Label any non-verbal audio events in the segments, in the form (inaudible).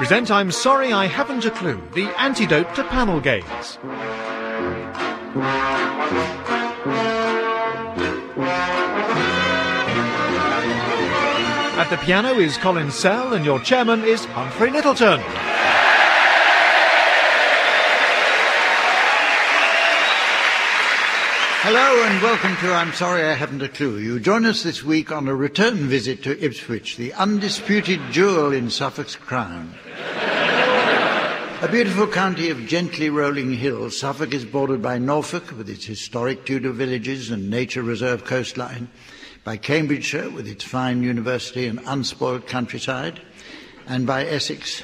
present I'm Sorry I Haven't a Clue, the antidote to panel games. At the piano is Colin Sell and your chairman is Humphrey Lyttelton. Hello and welcome to I'm Sorry I Haven't a Clue. You join us this week on a return visit to Ipswich, the undisputed jewel in Suffolk's crown. A beautiful county of gently rolling hills, Suffolk is bordered by Norfolk with its historic Tudor villages and nature reserve coastline, by Cambridgeshire with its fine university and unspoiled countryside, and by Essex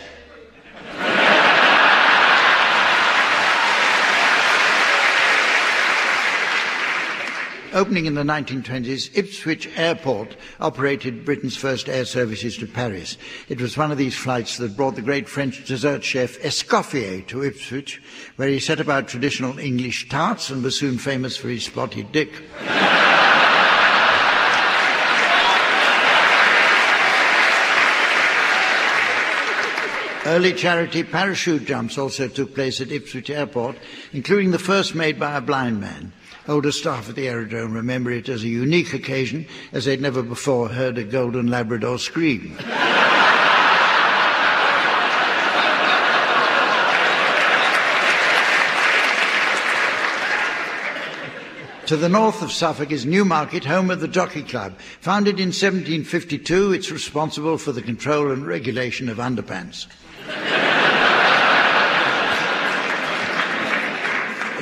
Opening in the 1920s, Ipswich Airport operated Britain's first air services to Paris. It was one of these flights that brought the great French dessert chef Escoffier to Ipswich, where he set about traditional English tarts and was soon famous for his spotted dick. Early charity parachute jumps also took place at Ipswich Airport, including the first made by a blind man. Older staff at the aerodrome remember it as a unique occasion, as they'd never before heard a golden Labrador scream. (laughs) To the north of Suffolk is Newmarket, home of the Jockey Club. Founded in 1752, it's responsible for the control and regulation of underpants.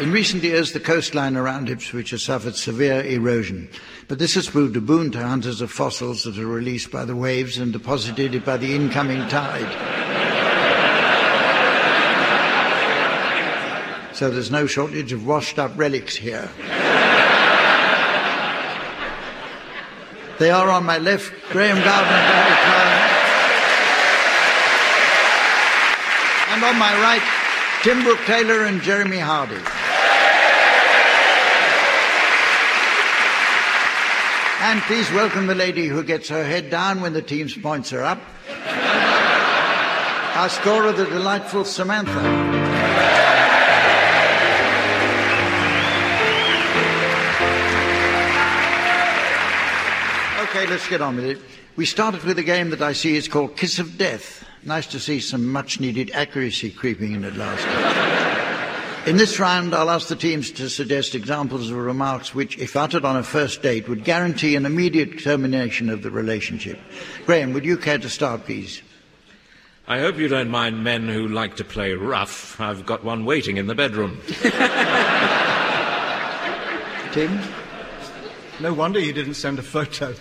In recent years, the coastline around Ipswich has suffered severe erosion, but this has proved a boon to hunters of fossils that are released by the waves and deposited by the incoming tide. So there's no shortage of washed up relics here. They are on my left, Graham Garden and on my right, Tim Brooke Taylor and Jeremy Hardy. And please welcome the lady who gets her head down when the team's points are up. Our scorer, the delightful Samantha. Okay, let's get on with it. We started with a game that I see is called Kiss of Death. Nice to see some much needed accuracy creeping in at last. In this round, I'll ask the teams to suggest examples of remarks which, if uttered on a first date, would guarantee an immediate termination of the relationship. Graham, would you care to start, please? I hope you don't mind men who like to play rough. I've got one waiting in the bedroom. (laughs) Tim? No wonder you didn't send a photo.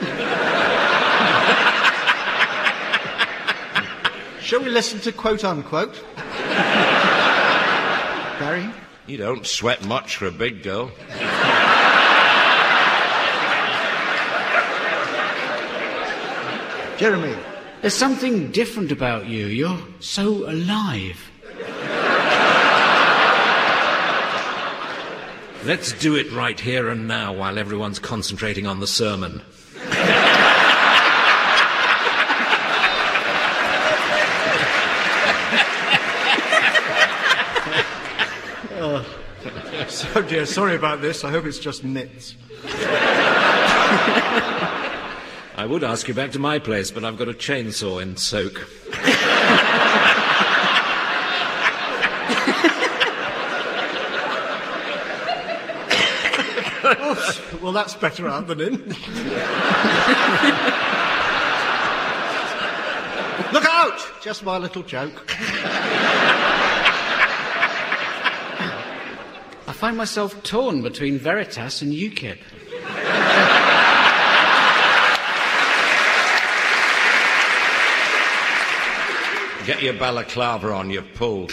(laughs) Shall we listen to quote unquote? Barry? You don't sweat much for a big girl. Jeremy? There's something different about you. You're so alive. Let's do it right here and now while everyone's concentrating on the sermon. (laughs) Oh dear, sorry about this. I hope it's just nits. (laughs) I would ask you back to my place, but I've got a chainsaw in soak. oh, (laughs) well, that's better out than in. Look out! Just my little joke. Find myself torn between Veritas and UKIP. Get your balaclava on, you've pulled.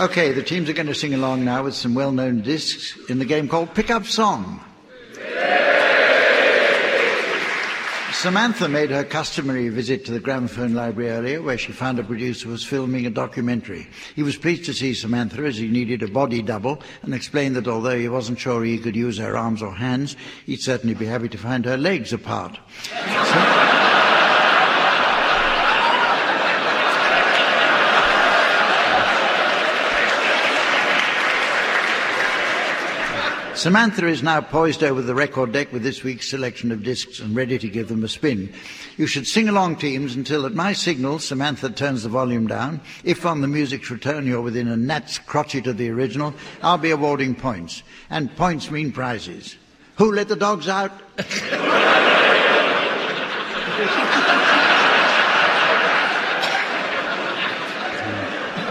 Okay, the teams are going to sing along now with some well known discs in the game called Pick Up Song. Samantha made her customary visit to the gramophone library earlier, where she found a producer was filming a documentary. He was pleased to see Samantha as he needed a body double and explained that although he wasn't sure he could use her arms or hands, he'd certainly be happy to find her legs apart. So- (laughs) Samantha is now poised over the record deck with this week's selection of discs and ready to give them a spin. You should sing along, teams, until at my signal Samantha turns the volume down. If on the music's return you're within a gnat's crotchet of the original, I'll be awarding points. And points mean prizes. Who let the dogs out? (laughs)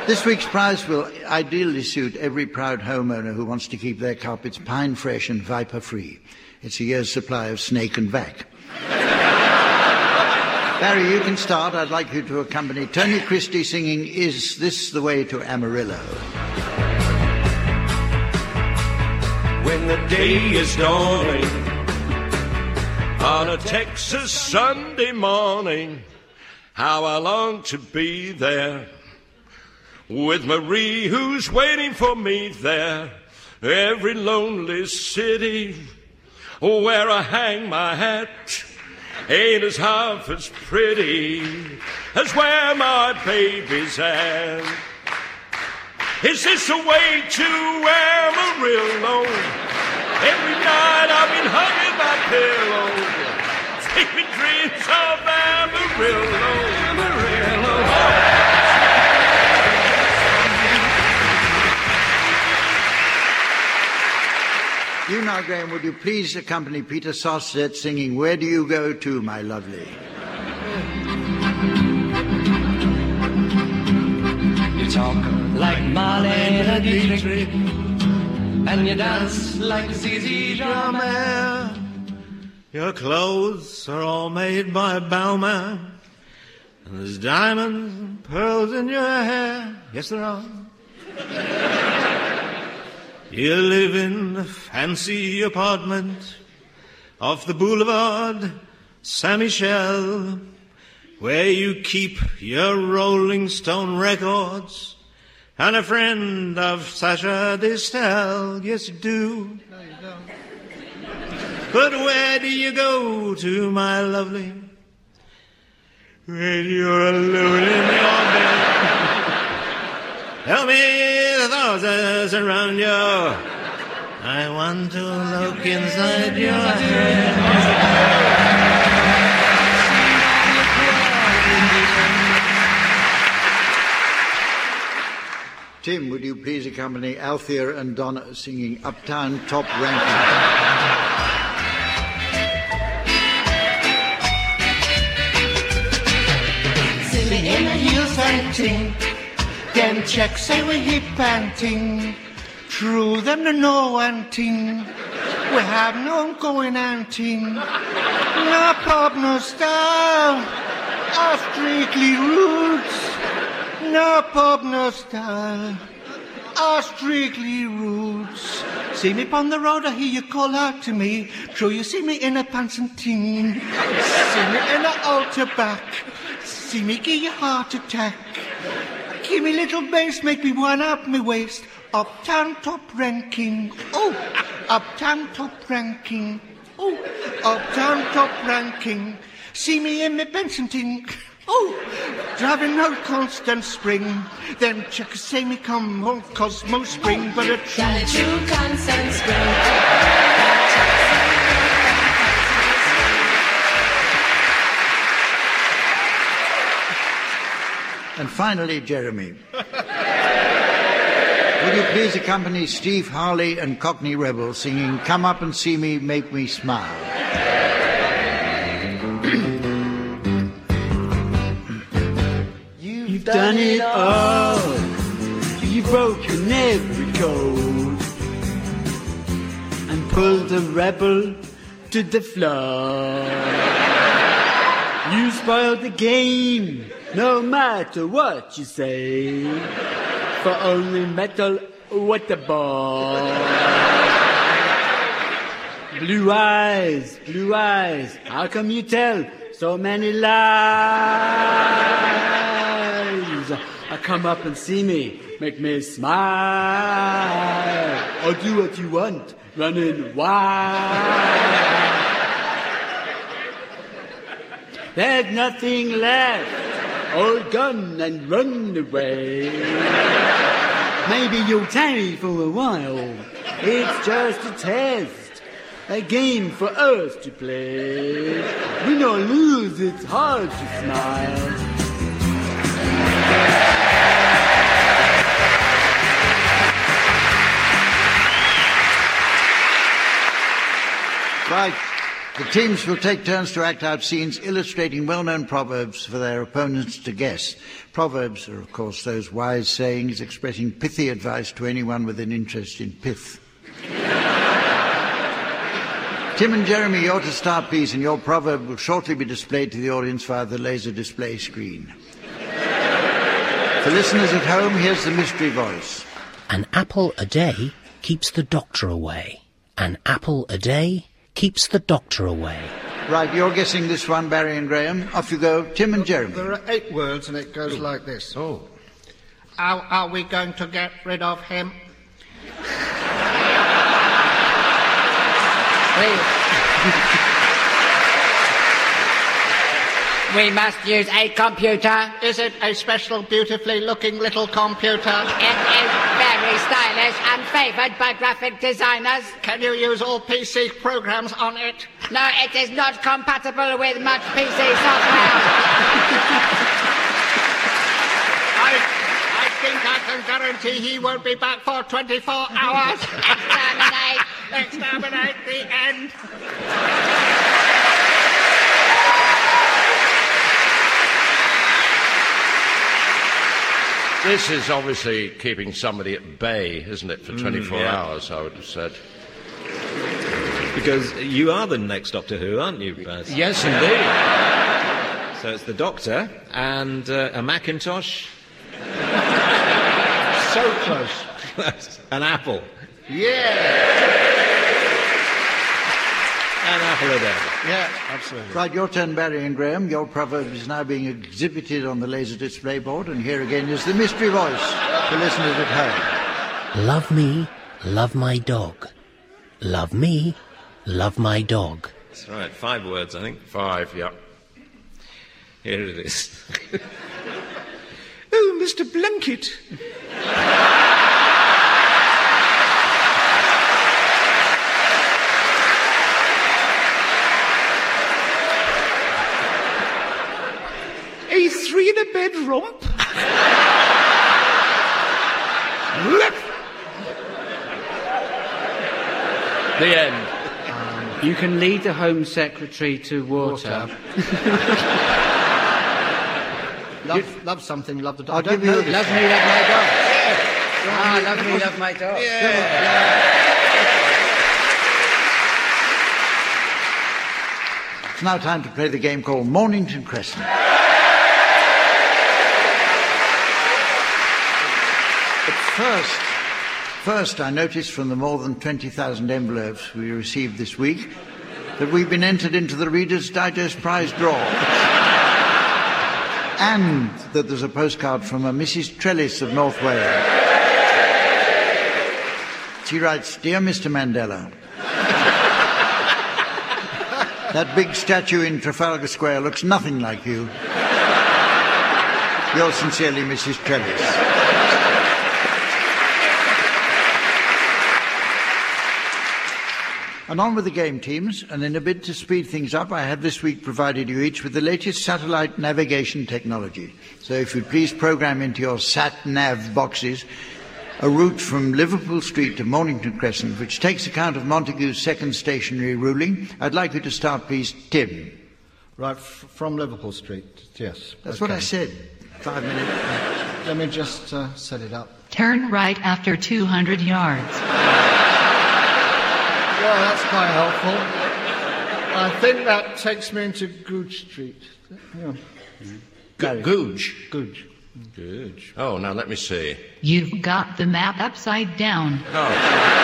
This week's prize will ideally suit every proud homeowner who wants to keep their carpets pine fresh and viper free. It's a year's supply of snake and vac. (laughs) Barry, you can start. I'd like you to accompany Tony Christie singing Is This the Way to Amarillo? When the day is dawning on a Texas Sunday morning, how I long to be there with Marie who's waiting for me there. Every lonely city where I hang my hat ain't as half as pretty as where my baby's at. Is this a way to Amarillo? Every night I've been hugging my pillow. Take dreams of. Amarillo. You now, Graham, would you please accompany Peter Sarstedt singing Where Do You Go To, My Lovely? You talk like Marlene Dietrich, and you dance like Zizi Jeanmaire. Your clothes are all made by Balmain. And there's diamonds and pearls in your hair. Yes, there are. You live in a fancy apartment off the boulevard Saint Michel, where you keep your Rolling Stone records and a friend of Sasha Distel. Yes, you do. But where do you go to, my lovely? When you're alone in your bed. Tell me the thousands around you. I want to look inside your head. Tim, would you please accompany Althea and Donna singing Uptown Top Ranking? Silly in the heels and ting. Them checks say we hip and ting. True them to know one ting. We have no going and ting. No pop, no style. Our strictly roots. No pop, no style. Our strictly roots. See me upon the road, I hear you call out to me. True, you see me in a pants and ting. See me in a altar back. See me give you heart attack. Give me little bass, make me one up me waist. Uptown top ranking. Oh, uptown top ranking. Oh, uptown top ranking. See me in me Benson ting. Oh, driving out constant spring. Them checkers say me come home Cosmo Spring, but a true. True constant spring. And finally, Jeremy. Would you please accompany Steve Harley and Cockney Rebel singing Come Up and See Me, Make Me Smile? You've done it all. You've broken every code and pulled the rebel to the floor. You spoiled the game, no matter what you say. For only metal what the ball. Blue eyes, blue eyes. How come you tell so many lies? I come up and see me, make me smile. Or do what you want, running wild. There's nothing left. Hold gun and run away. Maybe you'll tarry for a while. It's just a test, a game for us to play. Win or lose, it's hard to smile. Right. The teams will take turns to act out scenes illustrating well known proverbs for their opponents to guess. Proverbs are, of course, those wise sayings expressing pithy advice to anyone with an interest in pith. Tim and Jeremy, you're to start, please, and your proverb will shortly be displayed to the audience via the laser display screen. For listeners at home, here's the mystery voice. An apple a day keeps the doctor away. An apple a day keeps the doctor away. Right, you're guessing this one, Barry and Graham. Off you go. Tim and Jeremy. There are eight words, and it goes like this. Oh. How are we going to get rid of him? (laughs) We must use a computer. Is it a special, beautifully looking little computer? It is very stylish and favoured by graphic designers. Can you use all PC programs on it? No, it is not compatible with much PC software. (laughs) I, I think I can guarantee he won't be back for 24 hours. (laughs) Exterminate. Exterminate the end. This is obviously keeping somebody at bay, isn't it, for 24 yeah. hours, I would have said. Because you are the next Doctor Who, aren't you, Baz? Yes, indeed. So it's the Doctor and uh, a Macintosh, (laughs) So close. an apple, Yeah. an apple a day. Yeah, absolutely. Right, your turn, Barry and Graham. Your proverb is now being exhibited on the laser display board, and here again is the mystery voice for listeners at home. Love me, love my dog. Love me, love my dog. That's right, five words, I think. Five, yeah. Here it is. oh, Mr. Blanket. (laughs) A three in a. The end. You can lead the Home Secretary to water. (laughs) Love, love something, love the dog. I'll don't give you know. Love me, love my dog. Ah, love me, love my dog. It's now time to play the game called Mornington Crescent. First, first, I noticed from the more than 20,000 envelopes we received this week that we've been entered into the Reader's Digest prize draw. and that there's a postcard from a Mrs. Trellis of North Wales. She writes, Dear Mr. Mandela, that big statue in Trafalgar Square looks nothing like you. Yours sincerely, Mrs. Trellis. And on with the game, teams. And in a bid to speed things up, I have this week provided you each with the latest satellite navigation technology. So if you'd please program into your sat nav boxes a route from Liverpool Street to Mornington Crescent, which takes account of Montague's second stationary ruling. I'd like you to start, please, Tim. Right, f- from Liverpool Street, yes. That's what I said. Five minutes. Let me just uh, set it up. Turn right after 200 yards. Well, that's quite helpful. I think that takes me into Goodge Street. Yeah. Go- Goodge. Goodge. Goodge. Oh, now let me see. You've got the map upside down. Oh. (laughs)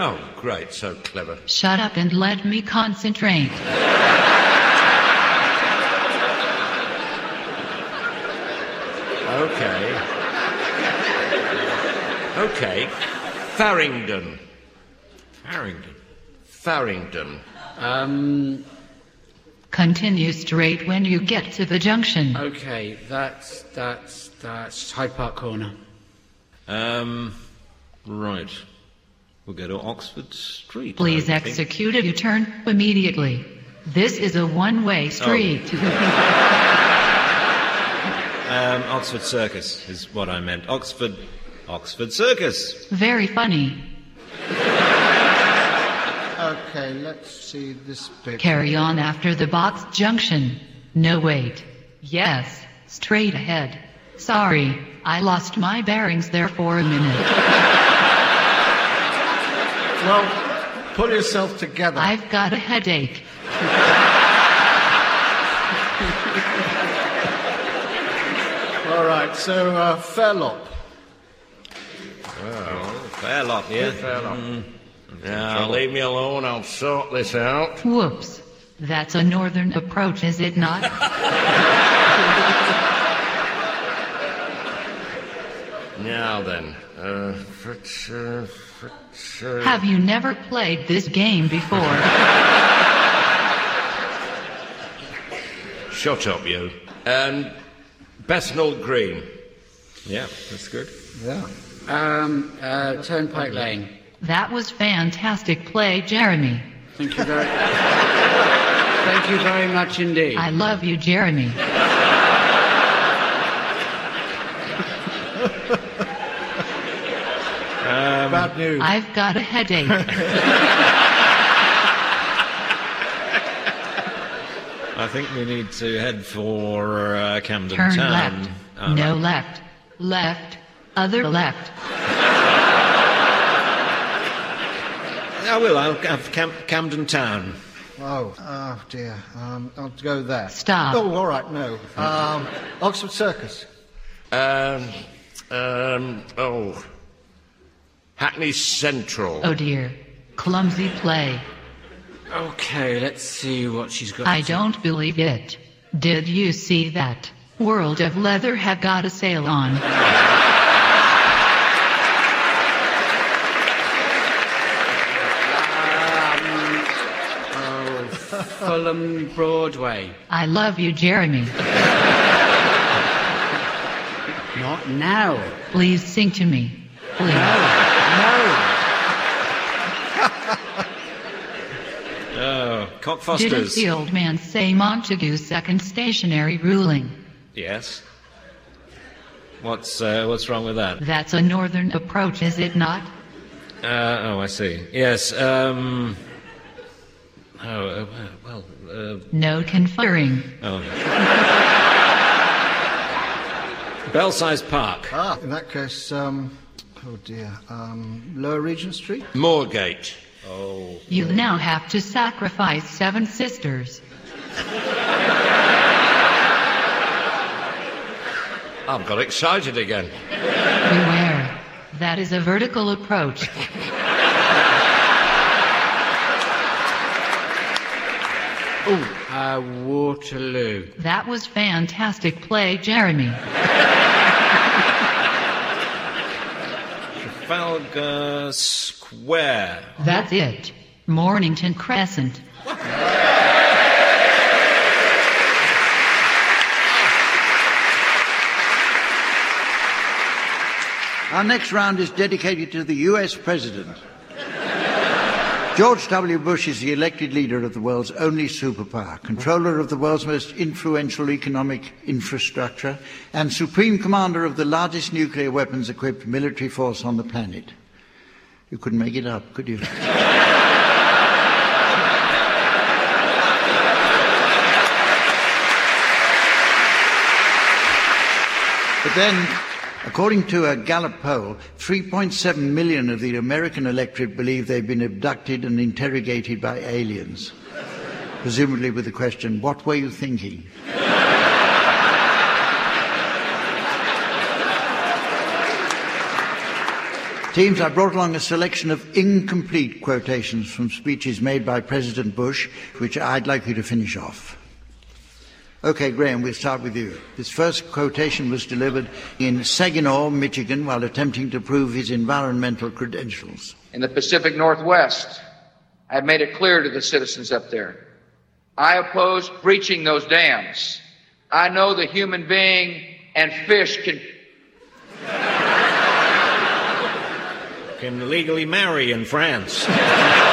Oh, great, so clever. Shut up and let me concentrate. (laughs) Okay. Okay. Farringdon. Farringdon. Farringdon. Um, Continue straight when you get to the junction. okay, that's, that's, that's Hyde Park Corner. Um, right. We'll go to Oxford Street. Please I think. execute a U-turn immediately. This is a one-way street. (laughs) Um, Oxford Circus is what I meant. Oxford, Oxford Circus. Very funny. Okay, let's see this bit. Carry on after the box junction. No wait. Yes, straight ahead. Sorry, I lost my bearings there for a minute. Well, pull yourself together. I've got a headache. All right, so uh, Fairlop. Well, fair lot, yeah. Fair lot. Now, leave me alone. I'll sort this out. Whoops. That's a northern approach, is it not? (laughs) Now then. Uh, Fritz, uh, Fritz, uh, Have you never played this game before? (laughs) Shut up, you. Um, Bethnal Green. Yeah, that's good. Yeah. Um, uh, Turnpike Lane. That was fantastic play, Jeremy. Thank you very, thank you very much indeed. I love you, Jeremy. Bad news. I've got a headache. I think we need to head for uh, Camden Turn Town. left. Oh, no right. left. Left. Other left. I will. I'll have Cam- Camden Town. Oh, oh dear. Um, I'll go there. Stop. Oh, all right, no. Um, Oxford Circus. Um, um, oh. Hackney Central. Oh dear. Clumsy play. Okay, let's see what she's got. I to- don't believe it. Did you see that? World of Leather have got a sale on. Oh, Fulham Broadway. I love you, Jeremy. Not now. Please sing to me. Please. No. no. (laughs) Oh, Didn't the old man say Montague's second stationary ruling? Yes. What's uh, what's wrong with that? That's a northern approach, is it not? Uh, oh, I see. Yes. Um. Oh, uh, well. Uh, No conferring. oh. (laughs) Belsize Park. Ah, in that case, um, oh dear. Um, Lower Regent Street? Moorgate. Oh. You now have to sacrifice seven sisters. I've got excited again. Beware. That is a vertical approach. (laughs) Oh, uh, Waterloo. That was fantastic play, Jeremy. Trafalgar Square. That's it. Mornington Crescent. Our next round is dedicated to the US President. George W. Bush is the elected leader of the world's only superpower, controller of the world's most influential economic infrastructure, and supreme commander of the largest nuclear weapons equipped military force on the planet. You couldn't make it up, could you? (laughs) But then, according to a Gallup poll, 3.7 million of the American electorate believe they've been abducted and interrogated by aliens. Presumably with the question, what were you thinking? Teams, I brought along a selection of incomplete quotations from speeches made by President Bush, which I'd like you to finish off. Okay, Graham, we'll start with you. His first quotation was delivered in Saginaw, Michigan, while attempting to prove his environmental credentials. In the Pacific Northwest, I have made it clear to the citizens up there. I oppose breaching those dams. I know the human being and fish can Can legally marry in France. (laughs)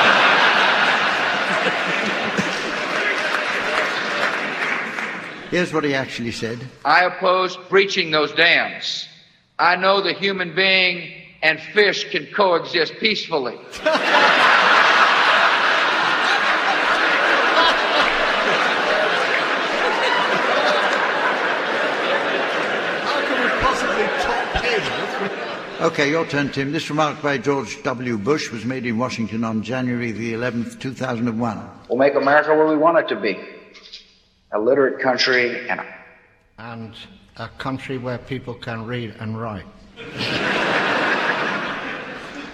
Here's what he actually said. I oppose breaching those dams. I know the human being and fish can coexist peacefully. Okay, your turn, Tim. This remark by George W. Bush was made in Washington on January the 11th, 2001. We'll make America where we want it to be. A literate country and a And a country where people can read and write. (laughs)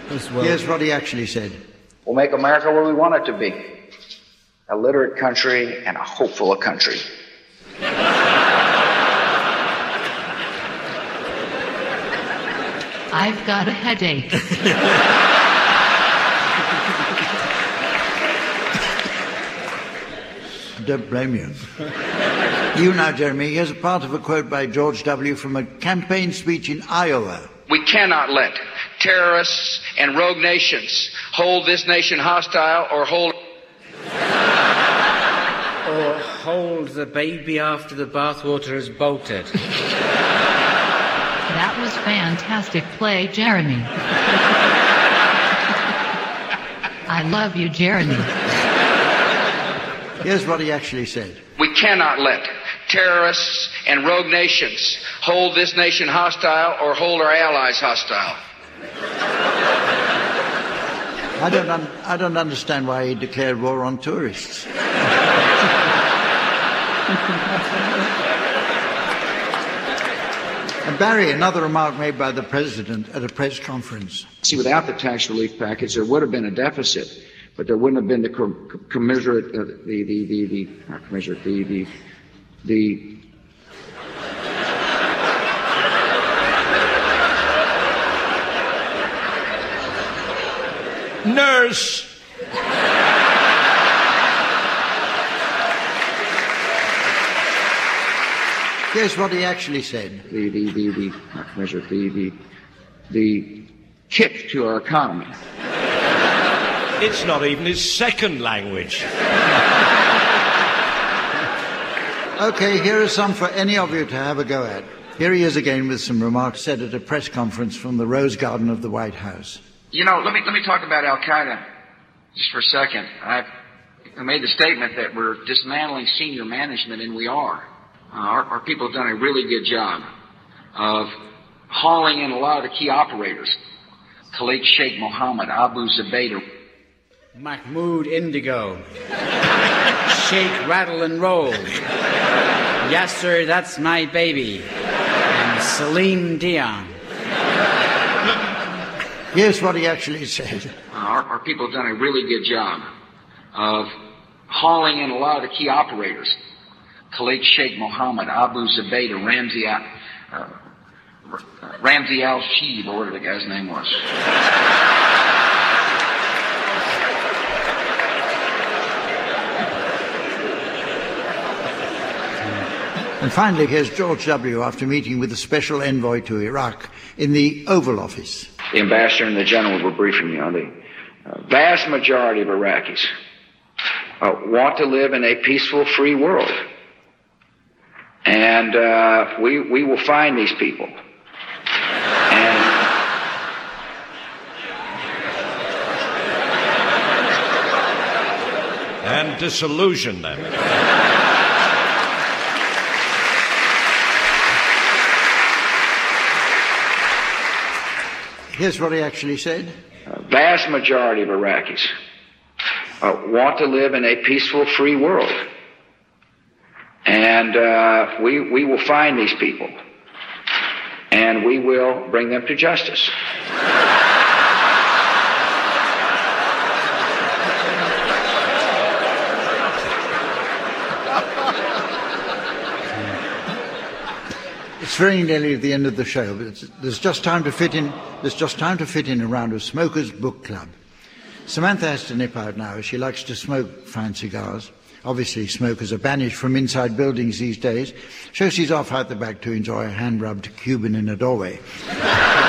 As well. Here's what he actually said. We'll make America where we want it to be. A literate country and a hopeful country. I've got a headache. (laughs) Don't blame you. you now, Jeremy. Here's a part of a quote by George W. from a campaign speech in Iowa. We cannot let terrorists and rogue nations hold this nation hostile or hold Or hold the baby after the bathwater is bolted. That was fantastic play, Jeremy. (laughs) I love you, Jeremy. Here's what he actually said. We cannot let terrorists and rogue nations hold this nation hostile or hold our allies hostile. I don't, un- I don't understand why he declared war on tourists. (laughs) and Barry, another remark made by the president at a press conference. See, without the tax relief package, there would have been a deficit, but there wouldn't have been the com- com- commiserate, uh, the, the, the, the, not commiserate, the, the, the, Nurse! Here's what he actually said. the, the, the, the not commiserate, the, the, the kick to our economy. It's not even his second language. (laughs) Okay, here are some for any of you to have a go at. Here he is again with some remarks said at a press conference from the Rose Garden of the White House. You know, let me let me talk about Al Qaeda just for a second. I've I made the statement that we're dismantling senior management, and we are. Uh, our, our people have done a really good job of hauling in a lot of the key operators. Khalid Sheikh Mohammed, Abu Zubaydah, Mahmoud Indigo. Shake, rattle, and roll. Yes, sir, that's my baby. And Celine Dion. Here's what he actually said. Our, our people have done a really good job of hauling in a lot of the key operators. Khalid Sheikh Mohammed, Abu Zubaydah, Ramzi, Al- uh, Ramzi Al Sheeb, or whatever the guy's name was. And finally, here's George W. after meeting with the special envoy to Iraq in the Oval Office. The ambassador and the general were briefing me on the uh, vast majority of Iraqis uh, want to live in a peaceful, free world. And uh, we, we will find these people. And (laughs) And disillusion them. Here's what he actually said. a vast majority of Iraqis uh, want to live in a peaceful, free world. And uh, we, we will find these people. And we will bring them to justice. Very nearly at the end of the show, there's just time to fit in. There's just time to fit in a round of Smokers Book Club. Samantha has to nip out now. She likes to smoke fine cigars. Obviously, smokers are banished from inside buildings these days, so she's off out the back to enjoy a hand-rubbed Cuban in a doorway. (laughs)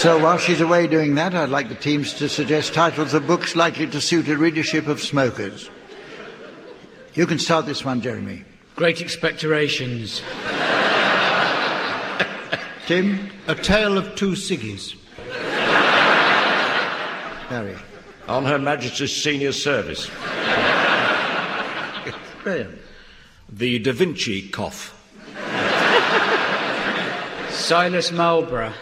So while she's away doing that, I'd like the teams to suggest titles of books likely to suit a readership of smokers. You can start this one, Jeremy. Great Expectorations. (laughs) Tim? A Tale of Two Siggies. Barry. On Her Majesty's Senior Service. (laughs) Graham. The Da Vinci Cough. Silas Marlborough.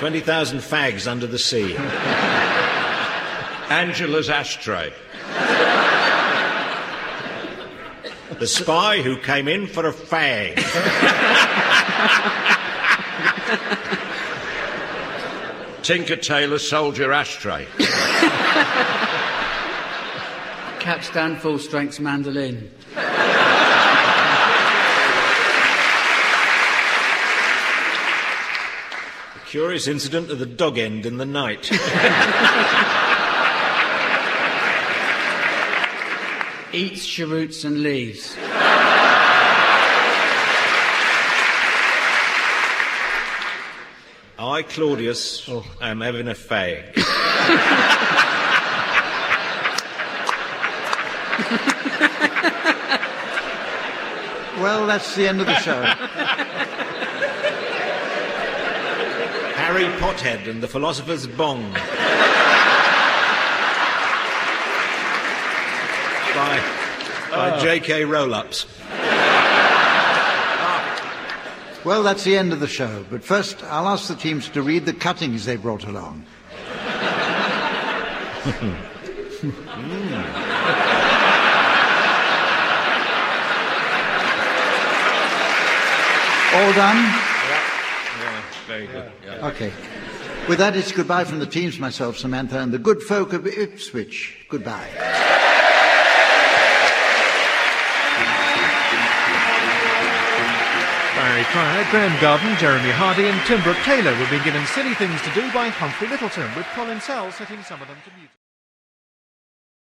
20,000 fags under the sea. (laughs) Angela's Ashtray. The spy who came in for a fag. (laughs) Tinker Tailor Soldier Ashtray. Capstan Full Strength Mandolin. Curious incident of the dog end in the night. (laughs) Eats cheroots and leaves. I, Claudius, oh. am having a fag. (laughs) Well, that's the end of the show. (laughs) Harry Pothead and the Philosopher's Bong. by by ah. J.K. Roll-ups. Well, that's the end of the show. But first, I'll ask the teams to read the cuttings they brought along. (laughs) Hmm. All done? Yeah, very good. Yeah. Okay. With that, it's goodbye from the teams, myself, Samantha, and the good folk of Ipswich. Goodbye. Barry Cryer, Graham Garden, Jeremy Hardy, and Tim Brooke Taylor were being given silly things to do by Humphrey Lyttelton, with Colin Sell setting some of them to music.